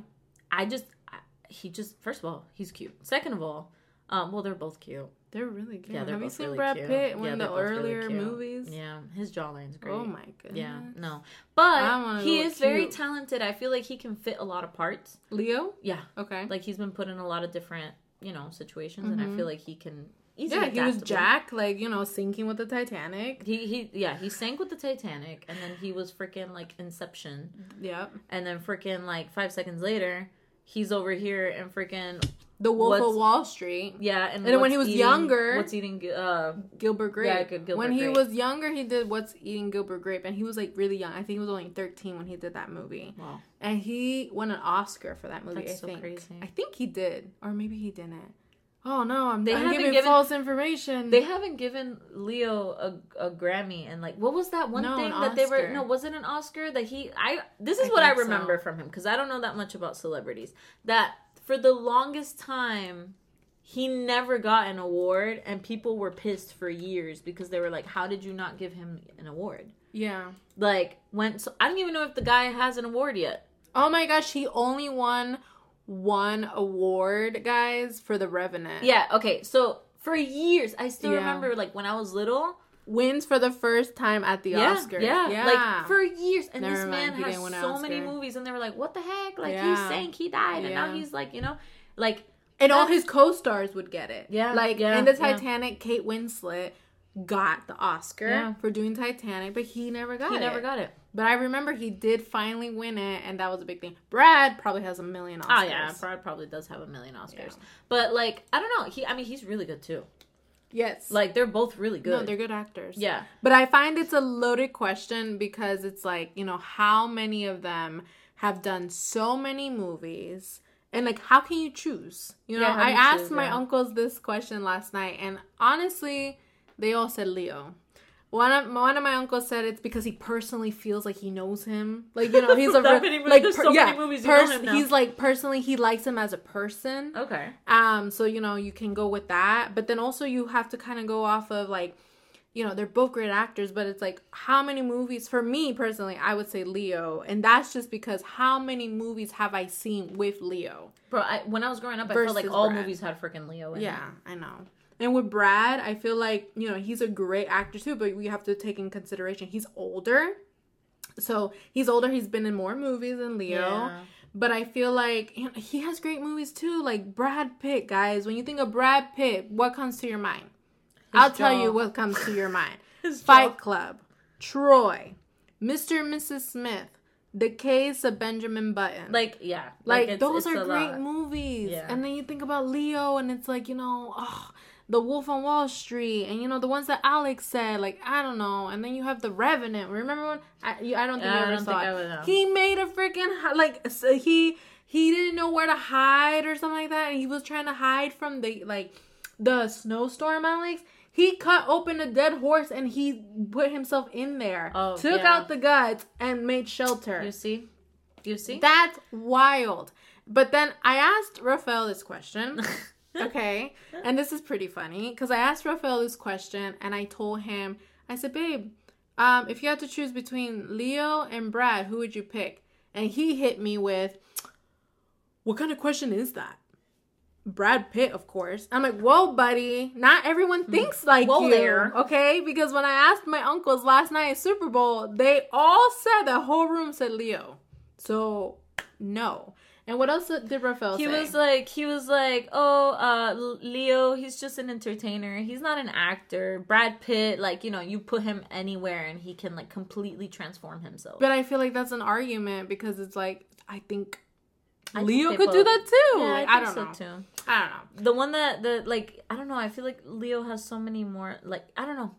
I just, I, he just first of all, he's cute. Second of all, um, well, they're both cute. They're really cute. Yeah, they're Have you seen really Brad cute. Pitt Yeah, in the both really earlier movies? Yeah, his jawline's great. Oh my goodness. Yeah, no, but he is very talented. I feel like he can fit a lot of parts. Leo? Yeah, Okay. like he's been put in a lot of different, you know, situations, and I Mhm. feel like he can. Yeah, he was. Jack, like, you know, sinking with the Titanic. He he yeah he sank with the Titanic, and then he was freaking like Inception, Yep. and then freaking like five seconds later, he's over here and freaking The Wolf of Wall Street. yeah, and, And then when he was eating- younger- what's eating uh Gilbert Grape. Yeah, Gilbert when he Grape. was younger, he did What's Eating Gilbert Grape, and he was like really young. I think he was only 13 when he did that movie. wow And he won an Oscar for that movie, That's I so think. crazy. I think he did. Or maybe he didn't. Oh no, I'm, They I'm haven't giving given- false information. they haven't given Leo a, a Grammy and like what was that one No, thing that they were no was it an Oscar that he I this is I what I think so. remember from him because I don't know that much about celebrities that for the longest time he never got an award and people were pissed for years because they were like how did you not give him an award yeah. like when so I don't even know if the guy has an award yet Oh my gosh, he only won one award, guys, for The Revenant. Yeah. Okay. So for years, I still Yeah. remember like when I was little. Wins for the first time at the yeah, Oscars. Yeah. Like for years, and Never this man mind, he has so many movies, and they were like, "What the heck? Like he Yeah. sank, he died, and now he's like, you know, like and all his co-stars would get it. Yeah, like yeah, in the yeah. Titanic, Kate Winslet got the Oscar Yeah. for doing Titanic, but he never got he it. He never got it." But I remember he did finally win it, and that was a big thing. Brad probably has a million oh, Oscars. Oh yeah, Brad probably does have a million Oscars, Yeah. but like I don't know. He, I mean, he's really good too. Yes. Like they're both really good. no, they're good actors. Yeah. But I find it's a loaded question because it's like, you know, how many of them have done so many movies? And like, how can you choose? You know, Yeah, I asked choose, my yeah. uncles this question last night, and honestly, they all said Leo. One of one of my uncles said it's because he personally feels like he knows him. Like you know, he's a That re- many movies- like there's so many movies you know him now. He's like personally he likes him as a person. Okay. Um, so you know you can go with that, but then also you have to kind of go off of like, you know, they're both great actors, but it's like how many movies for me personally, I would say Leo, and that's just because how many movies have I seen with Leo? Bro, I, when I was growing up, I felt like all Brad. movies had freaking Leo in Yeah, it. I know. And with Brad, I feel like you know he's a great actor too, but we have to take in consideration he's older. So he's older. He's been in more movies than Leo. Yeah. But I feel like you know, he has great movies too, like Brad Pitt, guys. When you think of Brad Pitt, what comes to your mind? I'll tell you what comes to your mind. His Fight jaw. Club, Troy, Mr. and Mrs. Smith, The Case of Benjamin Button. Like, yeah. like, it's- those it's are great lot. movies. Yeah. And then you think about Leo and it's like, you know, oh, The Wolf on Wall Street and you know the ones that Alex said, like I don't know. And then you have The Revenant. Remember when I, you, I don't think I you ever saw it. He made a freaking like so he he didn't know where to hide or something like that. And he was trying to hide from the like the snowstorm, Alex. He cut open a dead horse and he put himself in there. Oh, took yeah. out the guts and made shelter. You see? You see? That's wild. But then I asked Rafael this question. okay. And this is pretty funny because I asked Rafael this question and I told him, I said, babe, um, if you had to choose between Leo and Brad, who would you pick? And he hit me with, what kind of question is that? Brad Pitt, of course. I'm like, whoa, buddy. Not everyone thinks like Whoa you. there. Okay? Because when I asked my uncles last night at Super Bowl, they all said the whole room said Leo. So no. And what else did Rafael he say? was like he was like oh uh leo he's just an entertainer he's not an actor brad pitt like you know you put him anywhere and he can like completely transform himself but I feel like that's an argument because it's like I think I Leo they could do that too. yeah, Like, I, I, think don't so know. too I don't know. the one that the like i don't know i feel like leo has so many more like i don't know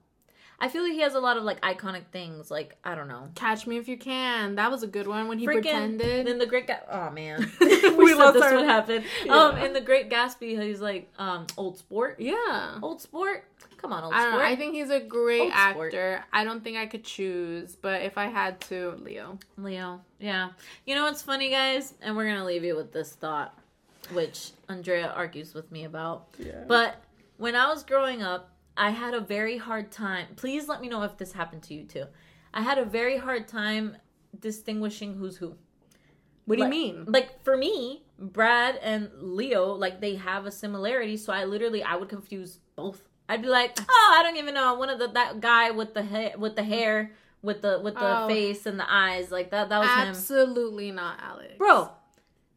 i feel like he has a lot of like iconic things like i don't know Catch me if you can. That was a good one when he Freaking pretended. in the Great Ga- oh man, We we, lost this our- would happen. Um, in the Great Gatsby, he's like um old sport, yeah. old sport. Come on, old I don't know. sport. I think he's a great Old sport. actor. I don't think I could choose, but if I had to, Leo. Leo. Yeah. You know what's funny, guys? And we're gonna leave you with this thought, which Andrea argues with me about. Yeah. But when I was growing up, I had a very hard time. Please let me know if this happened to you too. I had a very hard time distinguishing who's who. What do you Like- mean? Like for me, Brad and Leo, like they have a similarity. So I literally I would confuse both. I'd be like, oh, I don't even know one of the that guy with the hair with the hair with the with the Oh. face and the eyes like that. That was him, Absolutely not, Alex. bro.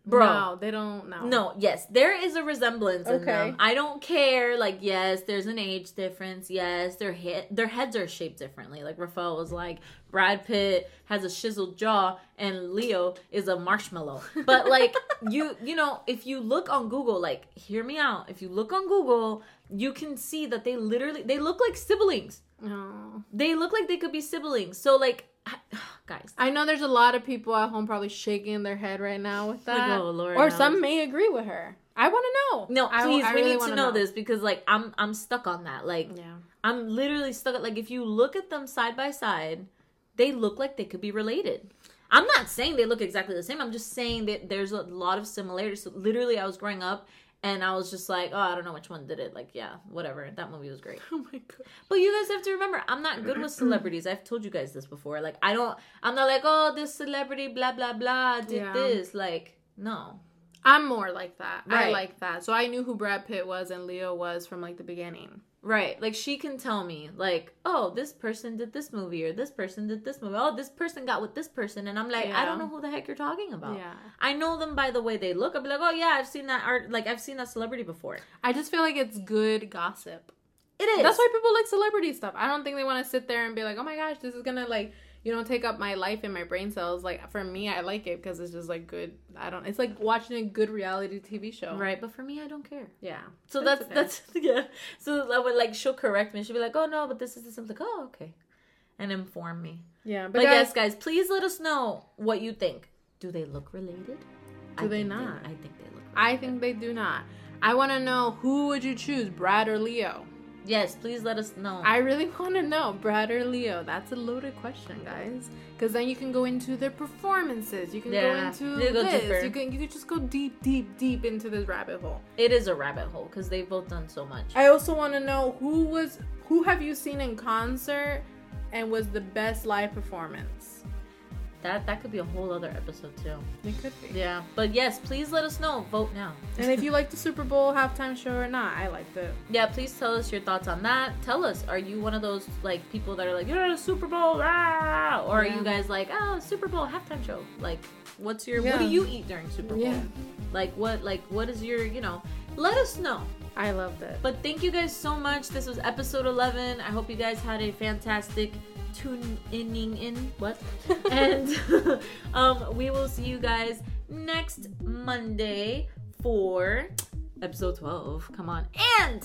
Bro, No, they don't know. no, yes, there is a resemblance in Okay. them. I don't care. Like, yes, there's an age difference. Yes, their head, their heads are shaped differently. Like Rafael was like, Brad Pitt has a chiseled jaw, and Leo is a marshmallow. But like, you, you know, if you look on Google, like, hear me out. If you look on Google, you can see that they literally they look like siblings. No. They look like they could be siblings. So like, guys, I know there's a lot of people at home probably shaking their head right now with Like, that. oh, Lord, or some may agree with her. I want to know. no, I- please, I we really need to wanna know, this because like I'm I'm stuck on that. Like. Yeah. I'm literally stuck at like if you look at them side by side, they look like they could be related. I'm not saying they look exactly the same. I'm just saying that there's a lot of similarities. So literally, I was growing up and I was just like, oh, I don't know which one did it. Like, yeah, whatever. That movie was great. Oh my god. But you guys have to remember, I'm not good with celebrities. I've told you guys this before. Like, I don't. I'm not like, oh, this celebrity, blah blah blah, did Yeah. this. Like, no. I'm more like that. I like that. So I knew who Brad Pitt was and Leo was from like the beginning. Right. Like she can tell me, like, oh, this person did this movie or this person did this movie. Oh, this person got with this person. And I'm like, I don't know who the heck you're talking about. Yeah. I know them by the way they look. I'll be like, oh yeah, I've seen that art like I've seen that celebrity before. I just feel like it's good gossip. It is. That's why people like celebrity stuff. I don't think they want to sit there and be like, "Oh my gosh, this is gonna like you know take up my life and my brain cells." Like for me, I like it because it's just like good. I don't. It's like watching a good reality TV show. Right, but for me I don't care. Yeah. So That's that's okay. that's yeah. So I would like she'll correct me. She'll be like, "Oh no, but this is this." I'm like, "Oh okay," and inform me. Yeah. But, But guys, yes, guys, please let us know what you think. Do they look related? Do they think not? I think they look. Related. I think they do not. I want to know who would you choose, Brad or Leo? Yes. Please let us know. I really want to know, Brad or Leo. That's a loaded question, guys. Because then you can go into their performances. You can go into go this. deeper. You can you can just go deep, deep, deep into this rabbit hole. it is a rabbit hole because they've both done so much. I also want to know who was who have you seen in concert and was the best live performance? That that could be a whole other episode too. It could be. Yeah, but yes, please let us know. Vote now. And if you like the Super Bowl halftime show or not, I liked it. Yeah, please tell us your thoughts on that. Tell us, are you one of those like people that are like, you're at a Super Bowl, ah, or are you guys like, oh, Super Bowl halftime show? Like, what's your, what do you eat during Super Bowl? Yeah. Like, what, like, what is your, you know, let us know. I loved it. But thank you guys so much. This was episode 11. I hope you guys had a fantastic tune inning in what? And um we will see you guys next monday for episode 12 come on. And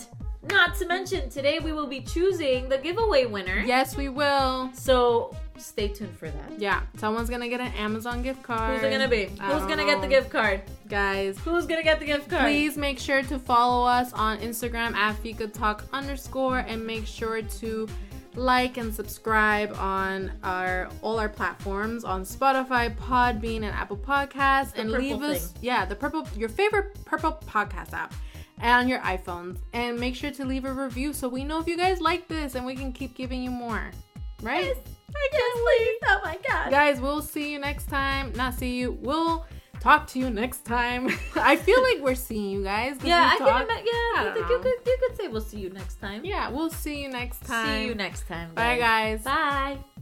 not to mention today we will be choosing the giveaway winner. Yes, we will. so stay tuned for that. Yeah, someone's gonna get an Amazon gift card. who's it gonna be? I who's gonna get the gift card? Guys, who's gonna get the gift card? Please make sure to follow us on Instagram at Fika Talk underscore and make sure to like and subscribe on our all our platforms on Spotify, Podbean, and Apple Podcasts, The and leave us thing. yeah the purple your favorite purple podcast app and on your iPhones, and make sure to leave a review so we know if you guys like this and we can keep giving you more. Right? Yes, I can't wait. Oh my god. Guys, we'll see you next time. Not see you. We'll talk to you next time. I feel like we're seeing you guys. Yeah, I talk- can imagine. Yeah, I think you could you could say we'll see you next time. Yeah, we'll see you next time. See you next time. Guys. Bye, guys. Bye.